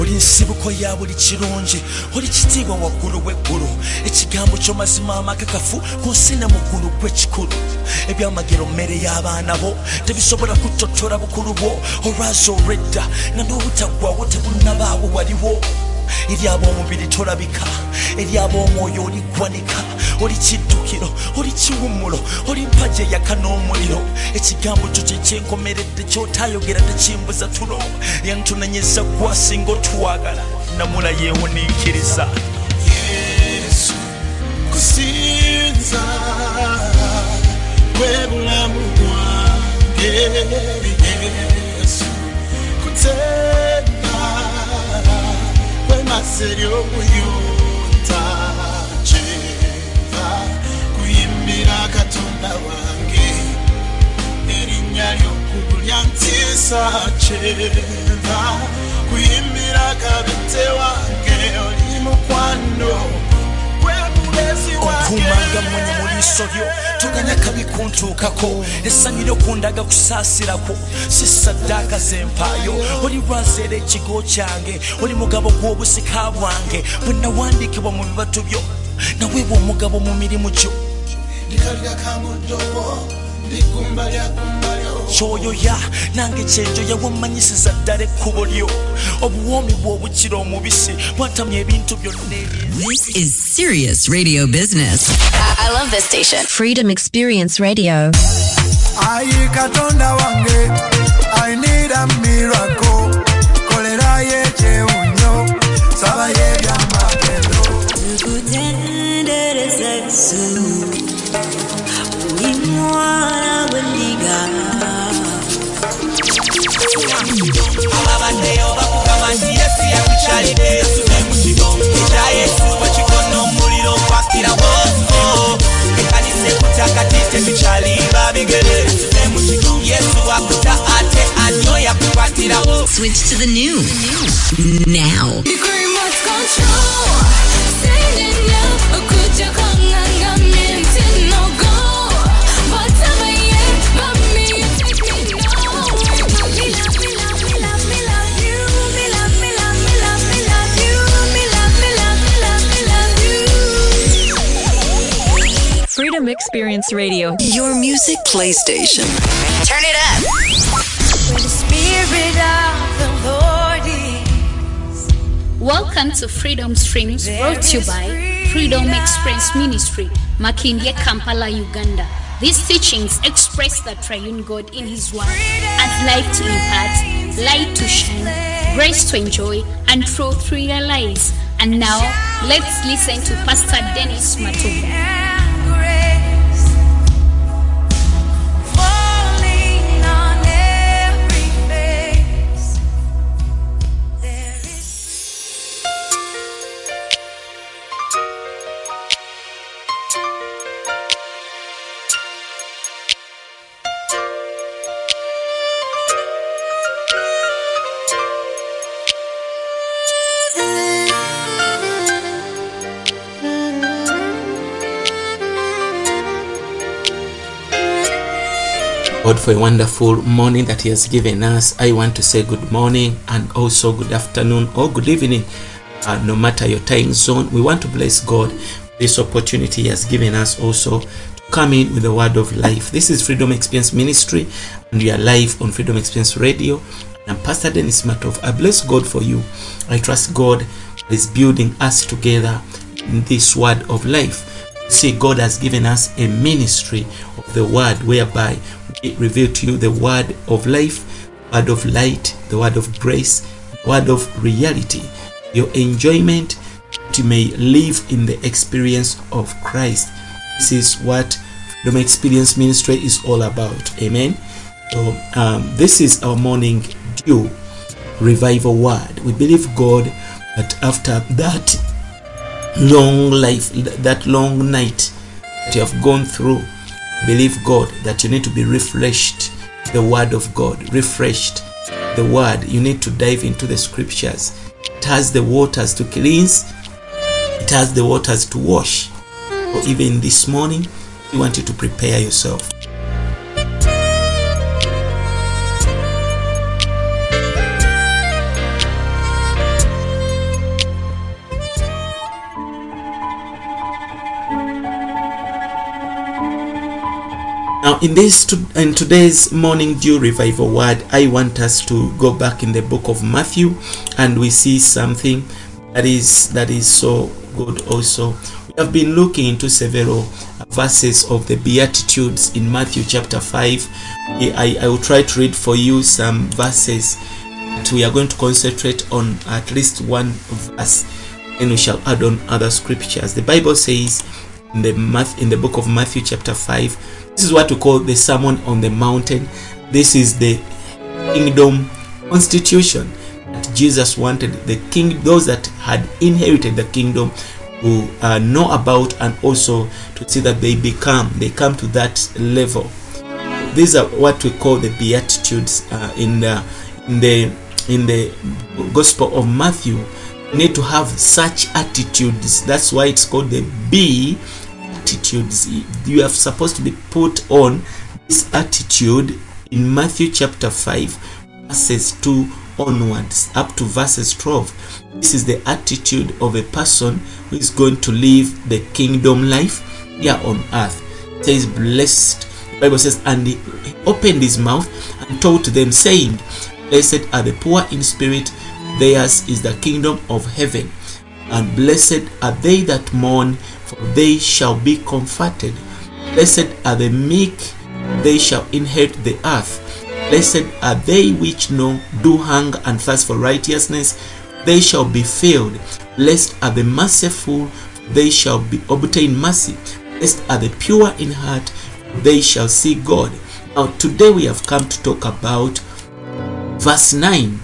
uri nsibuko ya buri kirungi uri kitiibwa waggulu w'eggulu ekigambo ky'omazima amakakafu kunsina mugulu gw'ekikulu ebyamagero mmere y'abaana bo tebisobola kutotola bukulu bwo olwazi olw'edda nga n'obutagwawo tebunabaawo waliwo. Eri ab'omubiri tolabika eri ab'omwoyo oliggwanika oli kiddukiro oli kiwummulo oli mpaja eyaka n'omuliro ekigambo kyo kyekyenkomeredde kyotayogera tekimbuza tulo. Yantunenyeza gwasinga otwagala namula yeewuniikiriza kusinza bulamu bwange. Yesu kutenda kwemaze ly'obuyuta ly'okkulu lyantiisa kyeva kuyimbira kabite wange oli mukwano. Kunkumanga mwenye mu liiso lyo toganya kabi kuntuukako. Essanyu lyokundaga kusaasirako. Si saddaaka zempaayo. Oli lwazeera ekigo kyange oli mugabo gw'obusika bwange. Bwe nawandiikibwa mu bibatu byo naweebwa omugabo mu mirimu gyo. Ndikalira kamuddobo ndigumba lyagumbalyo kyoyoya nange kyenjoya wammanyisiza ddala ekkubo lyo obuwoomi bw'obukira omubisi bwatamya ebintu byonna ebye This is serious radio business. I, I love this station. Freedom Experience Radio. ayi katonda wange i need a miracle Switch to the new. Now. Freedom Experience Radio. Your music playstation. Turn it up. Welcome to Freedom Streams brought to you by Freedom Express Ministry, Makindye, Kampala, Uganda. These teachings express the triune God in His Word as life to impart, light to shine, grace to enjoy, and truth to realize. And now, let's listen to Pastor Dennis Matovu. God for a wonderful morning that He has given us. I want to say good morning and also good afternoon or good evening, uh, no matter your time zone. We want to bless God this opportunity He has given us also to come in with the word of life. This is Freedom Experience Ministry, and we are live on Freedom Experience Radio. And I'm Pastor Dennis Matovu. I bless God for you. I trust God is building us together in this word of life. See, God has given us a ministry the word whereby we reveal to you the word of life, word of light, the word of grace, word of reality, your enjoyment to may live in the experience of Christ. This is what Freedom Experience Ministry is all about. Amen. So, um, this is our morning dew revival word. We believe God that after that long life, that long night that you have gone through, believe God that you need to be refreshed. The word of God, refreshed. The word, you need to dive into the scriptures. It has the waters to cleanse, it has the waters to wash. So even this morning, we want you to prepare yourself. Now, in this in today's morning dew revival word, I want us to go back in the book of Matthew, and we see something that is that is so good. Also, we have been looking into several verses of the Beatitudes in Matthew chapter five. I, I will try to read for you some verses that we are going to concentrate on at least one verse, and we shall add on other scriptures. The Bible says in the math in the book of Matthew chapter 5 this is what we call the sermon on the mountain. This is the kingdom constitution that Jesus wanted. The king those that had inherited the kingdom to uh, know about and also to see that they become they come to that level. These are what we call the beatitudes uh, in the in the in the gospel of Matthew. You need to have such attitudes. That's why it's called the B attitudes. You are supposed to be put on this attitude in Matthew chapter 5 verses 2 onwards up to verses 12 this is the attitude of a person who is going to live the kingdom life here on earth. It says blessed the bible says and he opened his mouth and taught them saying blessed are the poor in spirit theirs is the kingdom of heaven and blessed are they that mourn they shall be comforted. Blessed are the meek, they shall inherit the earth. Blessed are they which know do hunger and thirst for righteousness, they shall be filled. Blessed are the merciful, they shall be obtain mercy. Blessed are the pure in heart, they shall see God. Now today we have come to talk about verse 9.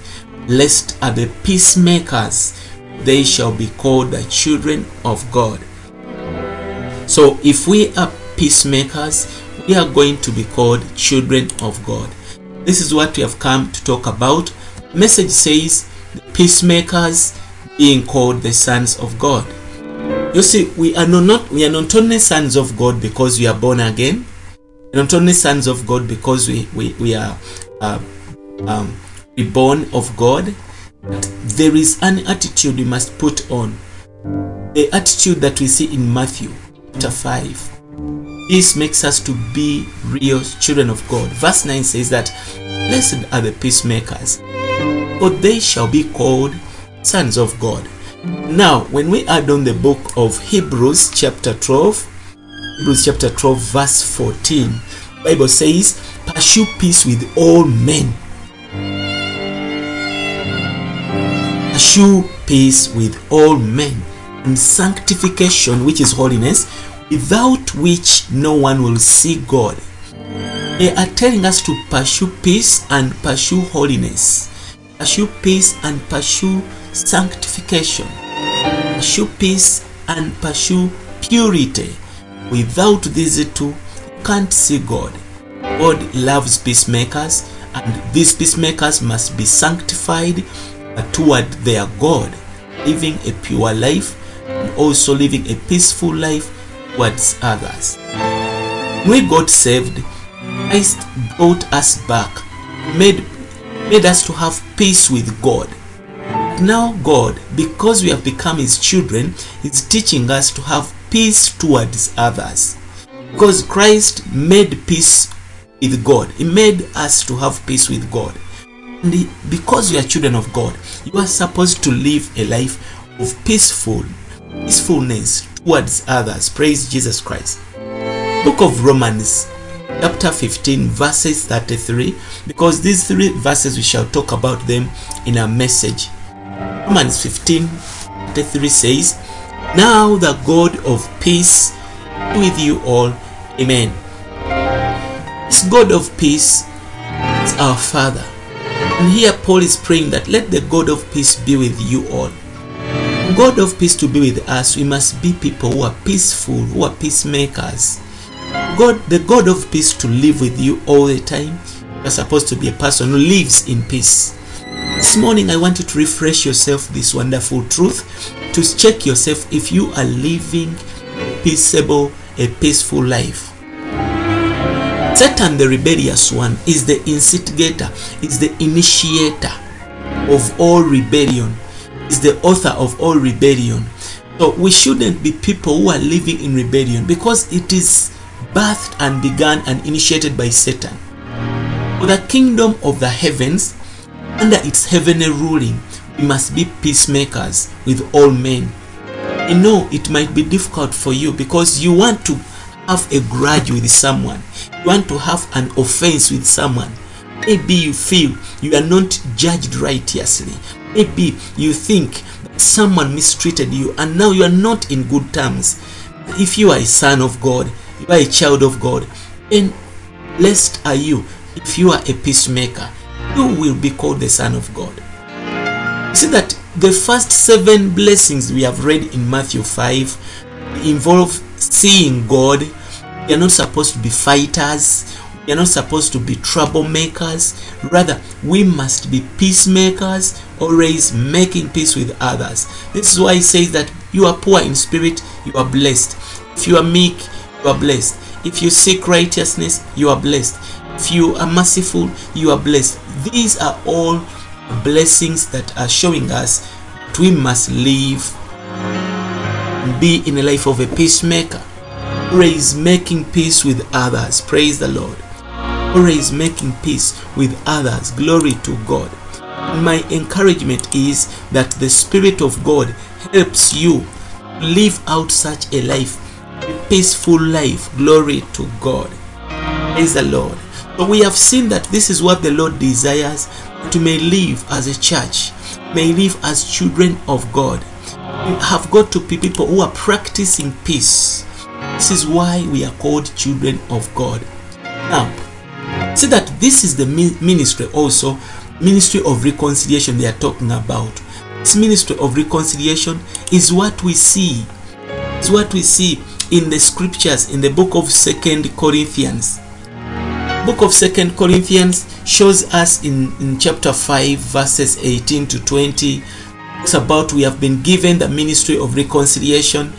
Blessed are the peacemakers, they shall be called the children of God. So if we are peacemakers, we are going to be called children of God. This is what we have come to talk about. The message says peacemakers being called the sons of God. You see, we are not we are not only sons of God because we are born again. We're not only sons of God because we we, we are uh, um, reborn of God. But there is an attitude we must put on. The attitude that we see in Matthew chapter 5. This makes us to be real children of God. Verse 9 says that, Blessed are the peacemakers, for they shall be called sons of God. Now, when we add on the book of Hebrews chapter 12, Hebrews chapter 12, verse 14, Bible says, Pursue peace with all men. Pursue peace with all men and sanctification, which is holiness, without which no one will see God. They are telling us to pursue peace and pursue holiness, pursue peace and pursue sanctification, pursue peace and pursue purity. Without these two, you can't see God. God loves peacemakers, and these peacemakers must be sanctified toward their God, living a pure life also living a peaceful life towards others. When we got saved, Christ brought us back, made, made us to have peace with God. Now, God, because we have become His children, is teaching us to have peace towards others. Because Christ made peace with God, He made us to have peace with God. And because we are children of God, you are supposed to live a life of peaceful peacefulness towards others. Praise Jesus Christ. Book of Romans, chapter 15, verses 33, because these three verses we shall talk about them in our message. Romans 15, 33 says, Now the God of peace be with you all. Amen. This God of peace is our Father. And here Paul is praying that let the God of peace be with you all. God of peace to be with us, we must be people who are peaceful, who are peacemakers. God, the God of peace to live with you all the time. You're supposed to be a person who lives in peace. This morning, I want you to refresh yourself this wonderful truth to check yourself if you are living a peaceable, a peaceful life. Satan, the rebellious one, is the instigator, is the initiator of all rebellion, is the author of all rebellion. So we shouldn't be people who are living in rebellion because it is birthed and begun and initiated by Satan. For the kingdom of the heavens, under its heavenly ruling, we must be peacemakers with all men. I know it might be difficult for you because you want to have a grudge with someone, you want to have an offense with someone. Maybe you feel you are not judged righteously. Maybe you think someone mistreated you and now you are not in good terms. If you are a son of God, you are a child of God, then blessed are you if you are a peacemaker. You will be called the son of God. You see that the first seven blessings we have read in Matthew 5 involve seeing God. We are not supposed to be fighters. We are not supposed to be troublemakers. Rather, we must be peacemakers, always making peace with others. This is why he says that you are poor in spirit, you are blessed. If you are meek, you are blessed. If you seek righteousness, you are blessed. If you are merciful, you are blessed. These are all blessings that are showing us that we must live be in a life of a peacemaker. Always making peace with others. Praise the Lord. Always making peace with others. Glory to God. My encouragement is that the Spirit of God helps you live out such a life, a peaceful life. Glory to God. Praise the Lord. But we have seen that this is what the Lord desires that we may live as a church, may live as children of God. We have got to be people who are practicing peace. This is why we are called children of God. Now, see that this is the ministry also, ministry of reconciliation they are talking about. This ministry of reconciliation is what we see, is what we see in the scriptures in the book of Second Corinthians. Book of second corinthians shows us in, in chapter 5 verses 18 to 20 it's about we have been given the ministry of reconciliation.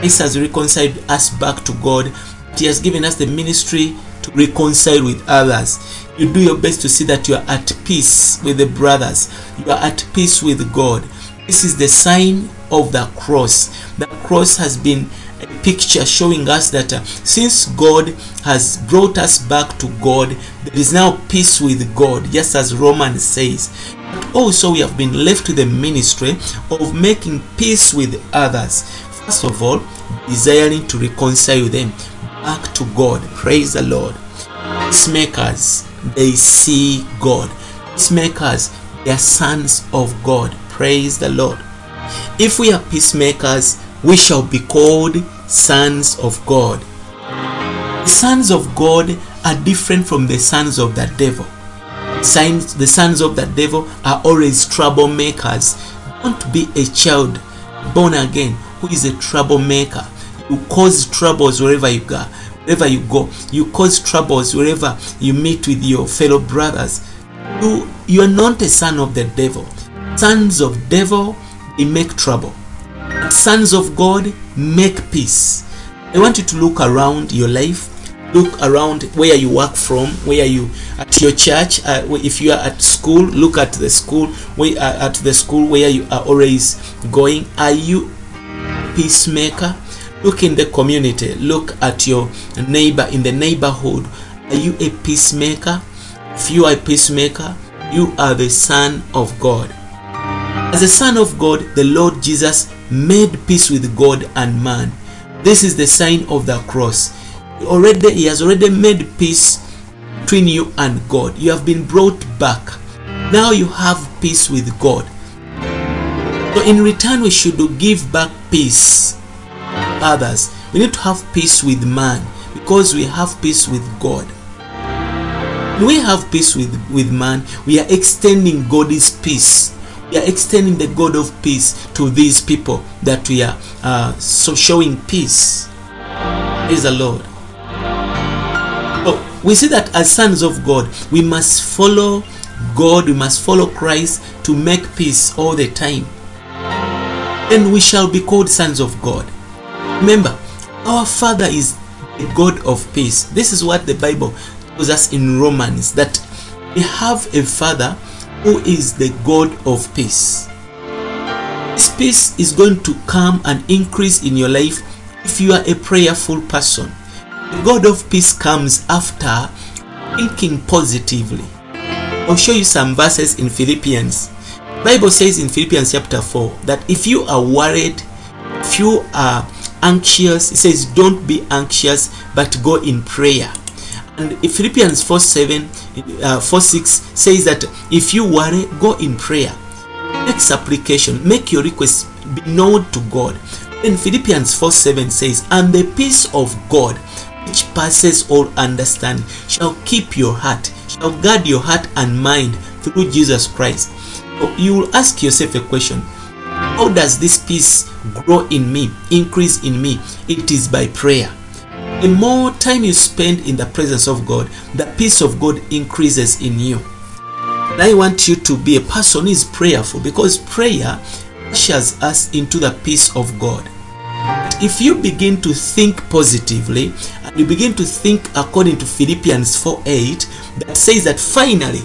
Christ has reconciled us back to god. He has given us the ministry reconcile with others. You do your best to see that you are at peace with the brothers. You are at peace with god. This is the sign of the cross. The cross has been a picture showing us that uh, since God has brought us back to God, there is now peace with God, just as Romans says. But also, we have been left to the ministry of making peace with others. First of all, desiring to reconcile them back to God. Praise the Lord. Peacemakers, they see God. Peacemakers, they are sons of God. Praise the Lord. If we are peacemakers, we shall be called sons of God. The sons of God are different from the sons of the devil. Sons, the sons of the devil are always troublemakers. Don't be a child born again who is a troublemaker. You cause troubles wherever you go. Wherever you go, you cause troubles wherever you meet with your fellow brothers. You, you are not a son of the devil. Sons of devil, they make trouble sons of God make peace. I want you to look around your life, look around where you work from, where you at your church. Uh, if you are at school, look at the school. Where uh, at the school where you are always going. Are you peacemaker? Look in the community. Look at your neighbor in the neighborhood. Are you a peacemaker? If you are a peacemaker, you are the son of God. As a son of God, the Lord Jesus made peace with God and man. This is the sign of the cross. Already he has already made peace between you and God. You have been brought back. Now you have peace with God. So in return we should give back peace others. We need to have peace with man because we have peace with God. When we have peace with, with man, we are extending God's peace we are extending the God of peace to these people that we are uh, so showing peace. Praise the Lord. So we see that as sons of God, we must follow God, we must follow Christ to make peace all the time. And we shall be called sons of God. Remember, our Father is the God of peace. This is what the Bible tells us in Romans that we have a Father who is the God of peace. This peace is going to come and increase in your life if you are a prayerful person. The God of peace comes after thinking positively. I'll show you some verses in Philippians. Bible says in Philippians chapter 4 that if you are worried, if you are anxious, it says don't be anxious but go in prayer. And Philippians 4 7 uh, 4 6 says that if you worry, go in prayer. Make supplication, make your request be known to God. Then Philippians 4 7 says, And the peace of God, which passes all understanding, shall keep your heart, shall guard your heart and mind through Jesus Christ. So you will ask yourself a question How does this peace grow in me, increase in me? It is by prayer. The more time you spend in the presence of God, the peace of God increases in you. And I want you to be a person who is prayerful because prayer ushers us into the peace of God. But if you begin to think positively and you begin to think according to Philippians 4 8, that says that finally,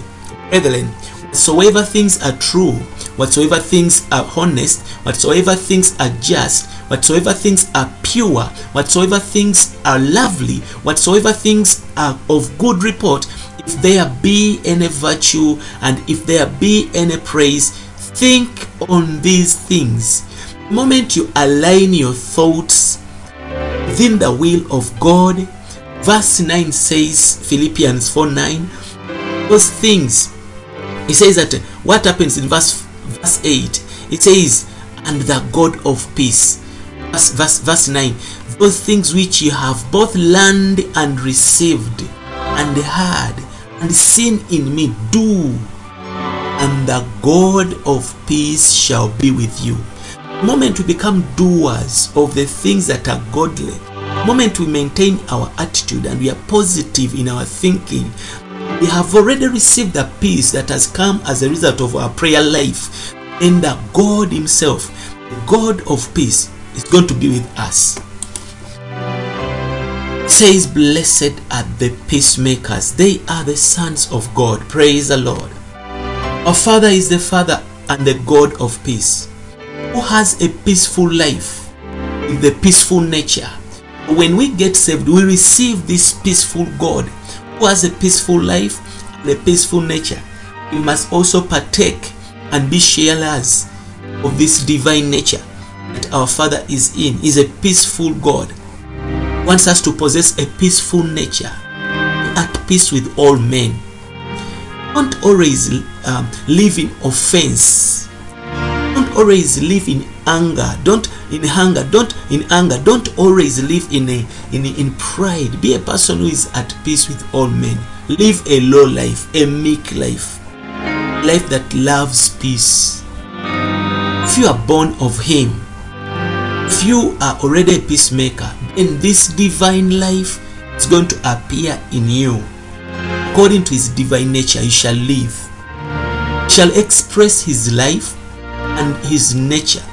brethren, whatsoever things are true, whatsoever things are honest, whatsoever things are just, whatsoever things are pure, whatsoever things are lovely, whatsoever things are of good report, if there be any virtue and if there be any praise, think on these things. The moment you align your thoughts within the will of God, verse 9 says, Philippians 4 9, those things. He says that what happens in verse verse 8 it says and the god of peace verse, verse, verse 9 those things which you have both learned and received and heard and seen in me do and the god of peace shall be with you. The moment we become doers of the things that are godly the moment we maintain our attitude and we are positive in our thinking we have already received the peace that has come as a result of our prayer life and that god himself the god of peace is going to be with us. It says blessed are the peacemakers. They are the sons of god. Praise the lord. Our father is the father and the god of peace. Who has a peaceful life with the peaceful nature? When we get saved we receive this peaceful god who has a peaceful life and a peaceful nature we must also partake and be sharers of this divine nature that our father is in. Is a peaceful god. Wants us to possess a peaceful nature. At peace with all men. Don't always um, live in offense don't always live in anger. Don't in hunger. Don't in anger. Don't always live in a in, in pride. Be a person who is at peace with all men. Live a low life a meek life. Life that loves peace. If you are born of him if you are already a peacemaker then this divine life is going to appear in you. According to his divine nature you shall live. Shall express his life and his nature.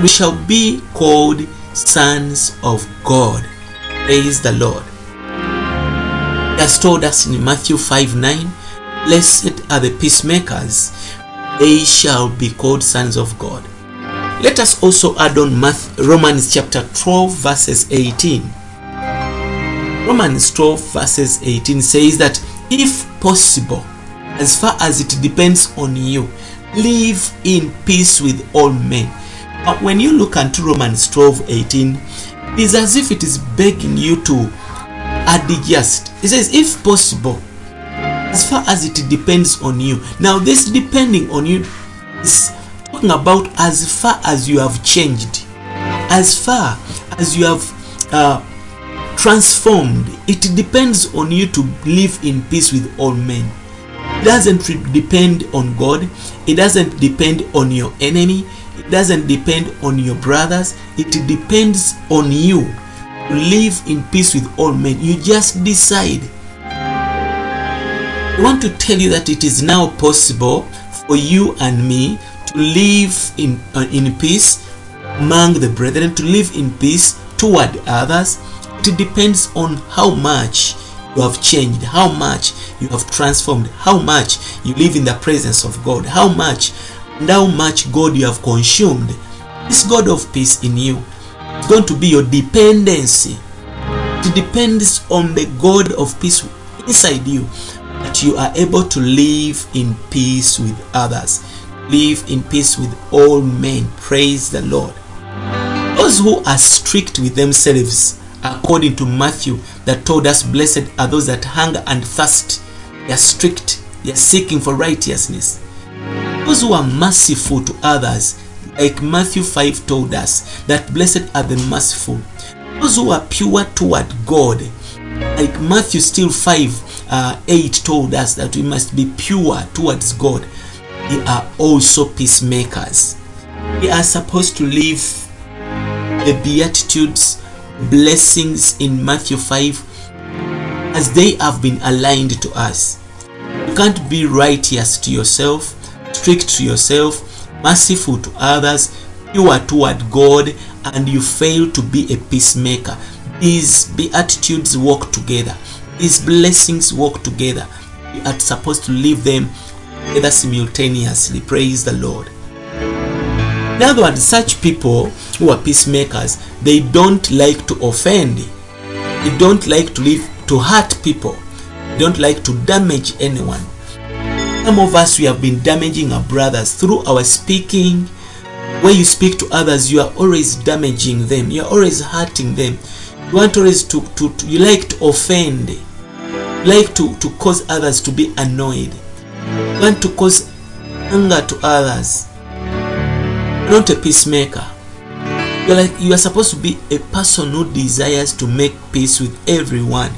We shall be called sons of god. Praise the lord. He has told us in matthew 5 9 blessed are the peacemakers. They shall be called sons of god. Let us also add on Math- romans chapter 12 verses 18 romans 12 verses 18 says that if possible as far as it depends on you live in peace with all men. Uh, when you look into romans 12 18 it is as if it is begging you to adjust. It says if possible as far as it depends on you. Now this depending on you is talking about as far as you have changed as far as you have uh, transformed. It depends on you to live in peace with all men doesn't depend on god. It doesn't depend on your enemy. It doesn't depend on your brothers. It depends on you. To live in peace with all men. You just decide. I want to tell you that it is now possible for you and me to live in, uh, in peace among the brethren, to live in peace toward others. It depends on how much you have changed, how much you have transformed, how much you live in the presence of God, how much and how much God you have consumed. This God of peace in you is going to be your dependency. It depends on the God of peace inside you that you are able to live in peace with others, live in peace with all men. Praise the Lord. Those who are strict with themselves, according to Matthew, that told us, Blessed are those that hunger and thirst. They are strict, they are seeking for righteousness. Those who are merciful to others, like Matthew 5 told us, that blessed are the merciful. Those who are pure toward God, like Matthew still 5 uh, 8 told us that we must be pure towards God. They are also peacemakers. We are supposed to live the Beatitudes, blessings in Matthew 5 as they have been aligned to us. You can't be righteous to yourself, strict to yourself, merciful to others, pure toward God, and you fail to be a peacemaker. These beatitudes work together, these blessings work together. You are supposed to live them together simultaneously. Praise the Lord. In other words, such people who are peacemakers, they don't like to offend. They don't like to live to hurt people. They don't like to damage anyone. Some of us we have been damaging our brothers through our speaking. When you speak to others, you are always damaging them. You are always hurting them. You want always to, to, to you like to offend. You like to, to cause others to be annoyed. You want to cause anger to others. Not a peacemaker. You're like you are supposed to be a person who desires to make peace with everyone.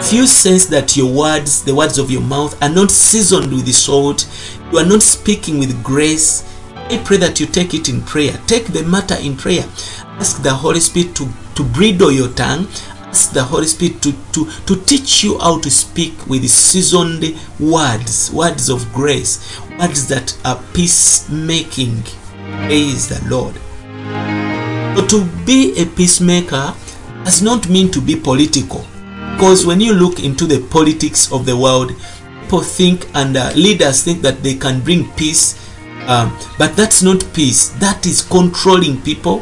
If you sense that your words, the words of your mouth, are not seasoned with salt, you are not speaking with grace, I pray that you take it in prayer. Take the matter in prayer. Ask the Holy Spirit to, to bridle your tongue. Ask the Holy Spirit to, to, to teach you how to speak with seasoned words, words of grace, words that are peacemaking. Praise the Lord. But to be a peacemaker does not mean to be political. Because when you look into the politics of the world, people think and uh, leaders think that they can bring peace, um, but that's not peace. That is controlling people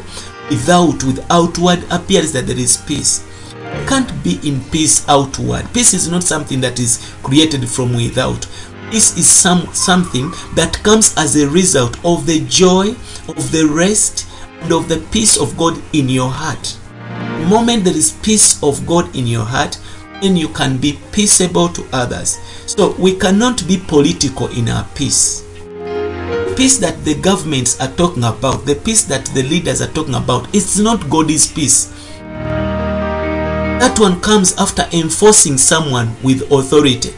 without, with outward appearance that there is peace. You can't be in peace outward. Peace is not something that is created from without. Peace is some something that comes as a result of the joy, of the rest, and of the peace of God in your heart. The moment there is peace of God in your heart, then you can be peaceable to others. So we cannot be political in our peace. Peace that the governments are talking about, the peace that the leaders are talking about, it's not God's peace. That one comes after enforcing someone with authority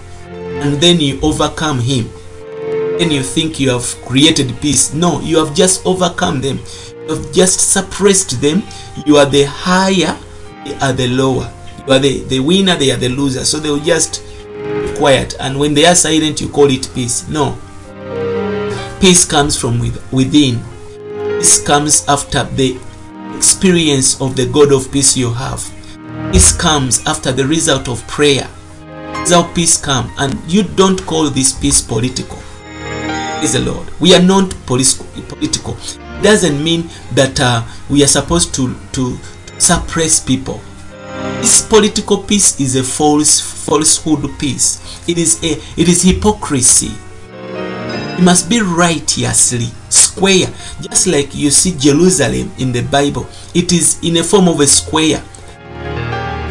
and then you overcome him. Then you think you have created peace. No, you have just overcome them. You have just suppressed them. You are the higher, they are the lower. You are the, the winner, they are the loser. So they will just quiet. And when they are silent, you call it peace. No. Peace comes from with, within. Peace comes after the experience of the God of peace you have. Peace comes after the result of prayer. That's how peace come. And you don't call this peace political. Praise the Lord. We are not political. It doesn't mean that uh, we are supposed to, to suppress people. This political peace is a false falsehood peace. It is a it is hypocrisy. It must be righteously square, just like you see Jerusalem in the Bible. It is in a form of a square.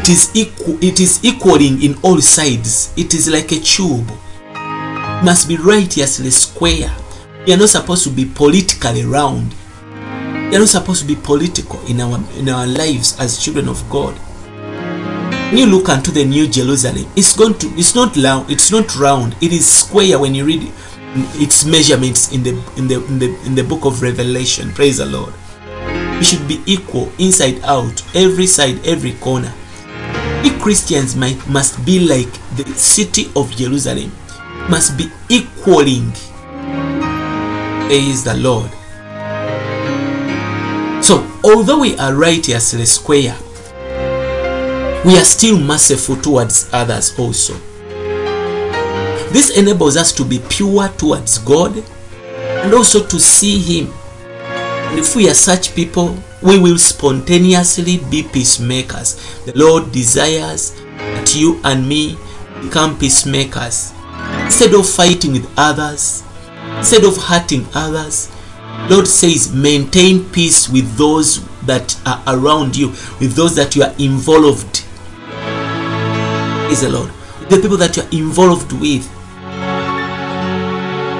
It is equal. It is equaling in all sides. It is like a tube. It must be righteously square. Are not supposed to be politically round. Are not supposed to be political in our in our lives as children of God. When you look unto the new Jerusalem, it's going to it's not round, it's not round, it is square when you read its measurements in the in the in the in the book of Revelation. Praise the Lord. We should be equal inside out, every side, every corner. We Christians might must be like the city of Jerusalem, must be equaling. Praise the Lord. So, although we are righteously square, we are still merciful towards others also. This enables us to be pure towards God and also to see Him. If we are such people, we will spontaneously be peacemakers. The Lord desires that you and me become peacemakers. Instead of fighting with others, instead of hurting others, Lord says maintain peace with those that are around you, with those that you are involved. Praise the Lord. The people that you are involved with.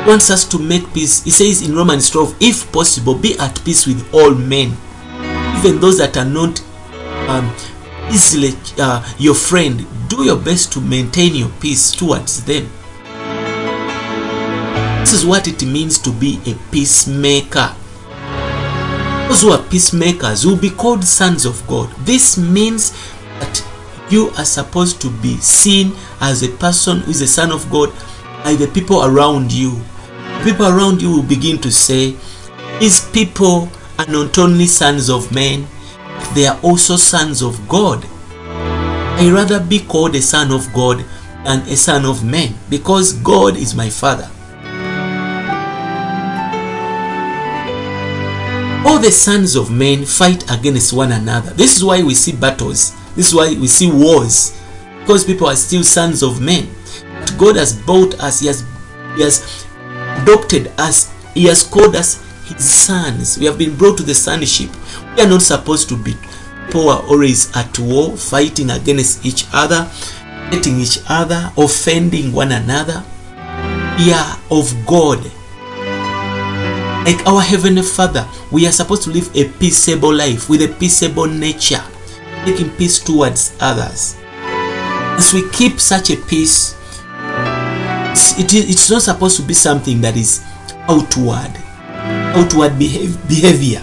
Wants us to make peace. He says in Romans 12, if possible, be at peace with all men, even those that are not um, easily uh, your friend. Do your best to maintain your peace towards them. This is what it means to be a peacemaker. Those who are peacemakers will be called sons of God. This means that you are supposed to be seen as a person who is a son of God by the people around you. People around you will begin to say, These people are not only sons of men, they are also sons of God. I rather be called a son of God than a son of men because God is my father. all the sons of men fight against one another. This is why we see battles. This is why we see wars. Because people are still sons of men. But God has bought us. He has, he has adopted us. He has called us his sons. We have been brought to the sonship. We are not supposed to be poor always at war, fighting against each other, hating each other, offending one another. We are of God like our heavenly father we are supposed to live a peaceable life with a peaceable nature making peace towards others as we keep such a peace it is, it's not supposed to be something that is outward. Outward behav- behavior.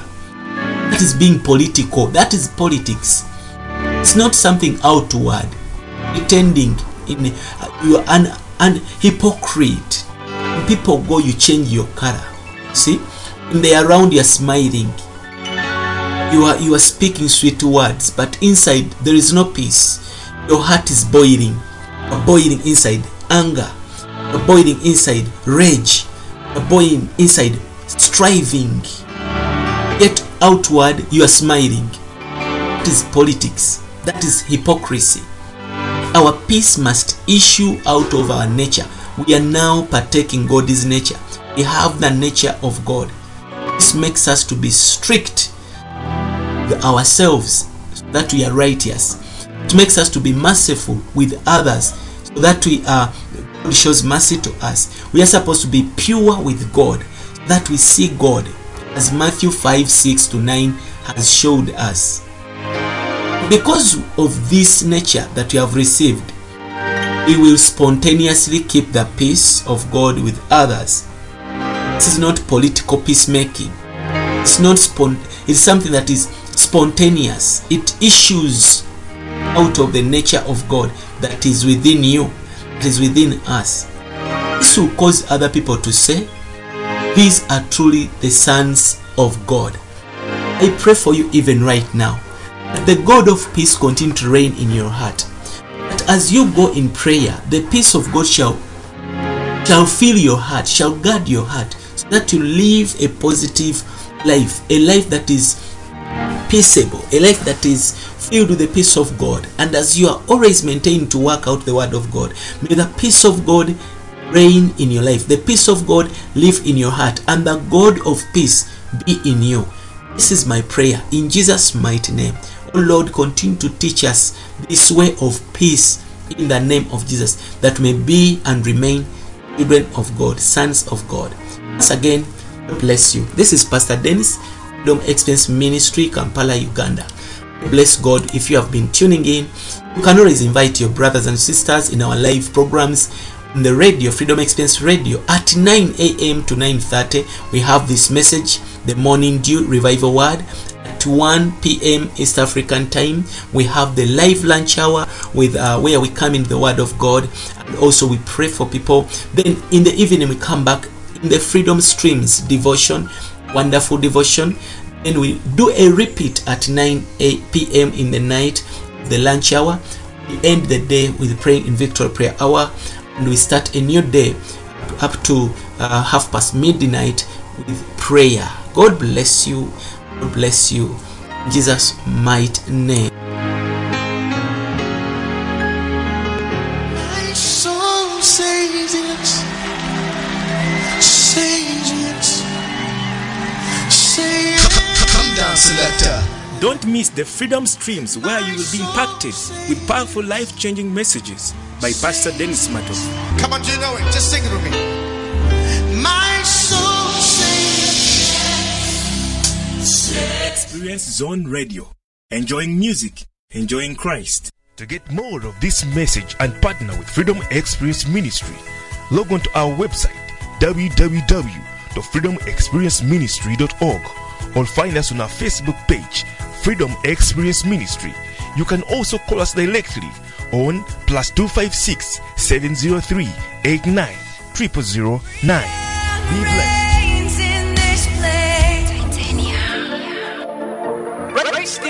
That is being political. That is politics. It's not something outward. Pretending in uh, you are an, an hypocrite. When people go you change your color. See? When they are around you are smiling. You are you are speaking sweet words but inside there is no peace. Your heart is boiling. Boiling inside anger you're boiling inside rage. You're boiling inside striving. Yet outward you are smiling. That is politics. That is hypocrisy. Our peace must issue out of our nature. We are now partaking god's nature. We have the nature of god. This makes us to be strict with ourselves so that we are righteous. It makes us to be merciful with others so that we are god shows mercy to us. We are supposed to be pure with god that we see god as matthew 5 6 to 9 has showed us. Because of this nature that we have received we will spontaneously keep the peace of god with others. This is not political peacemaking. It's not spon- it's something that is spontaneous. It issues out of the nature of god that is within you is within us. This will cause other people to say these are truly the sons of god. I pray for you even right now. That the god of peace continue to reign in your heart. That as you go in prayer the peace of god shall shall fill your heart shall guard your heart so that you live a positive life a life that is peaceable a life that is filled with the peace of god. And as you are always maintaining to work out the word of god may the peace of god reign in your life. The peace of god live in your heart. And the god of peace be in you. This is my prayer in jesus mighty name. Oh lord continue to teach us this way of peace in the name of jesus that may be and remain children of god sons of god. Once again bless you. This is pastor dennis freedom experience ministry kampala uganda bless god if you have been tuning in. You can always invite your brothers and sisters in our live programs on the radio freedom experience radio at 9 a.m to 9.30 we have this message the morning dew revival word at 1 p.m east african time. We have the live lunch hour with uh, where we come in the word of god. And also we pray for people. Then in the evening we come back in the freedom streams devotion wonderful devotion and we do a repeat at 9 8 p.m in the night the lunch hour. We end the day with praying in victory prayer hour, and we start a new day up to uh, half past midnight with prayer. God bless you. God bless you. In Jesus' mighty name. Don't miss the Freedom Streams where you will be impacted with powerful life changing messages by Pastor Dennis Matovu. Come on, you know it. Just sing it with me. My soul says Experience Zone Radio. Enjoying music, enjoying Christ. To get more of this message and partner with Freedom Experience Ministry, log on to our website www.freedomexperienceministry.org or find us on our Facebook page, Freedom Experience Ministry. You can also call us directly on plus 256 703 89 0009. Be blessed.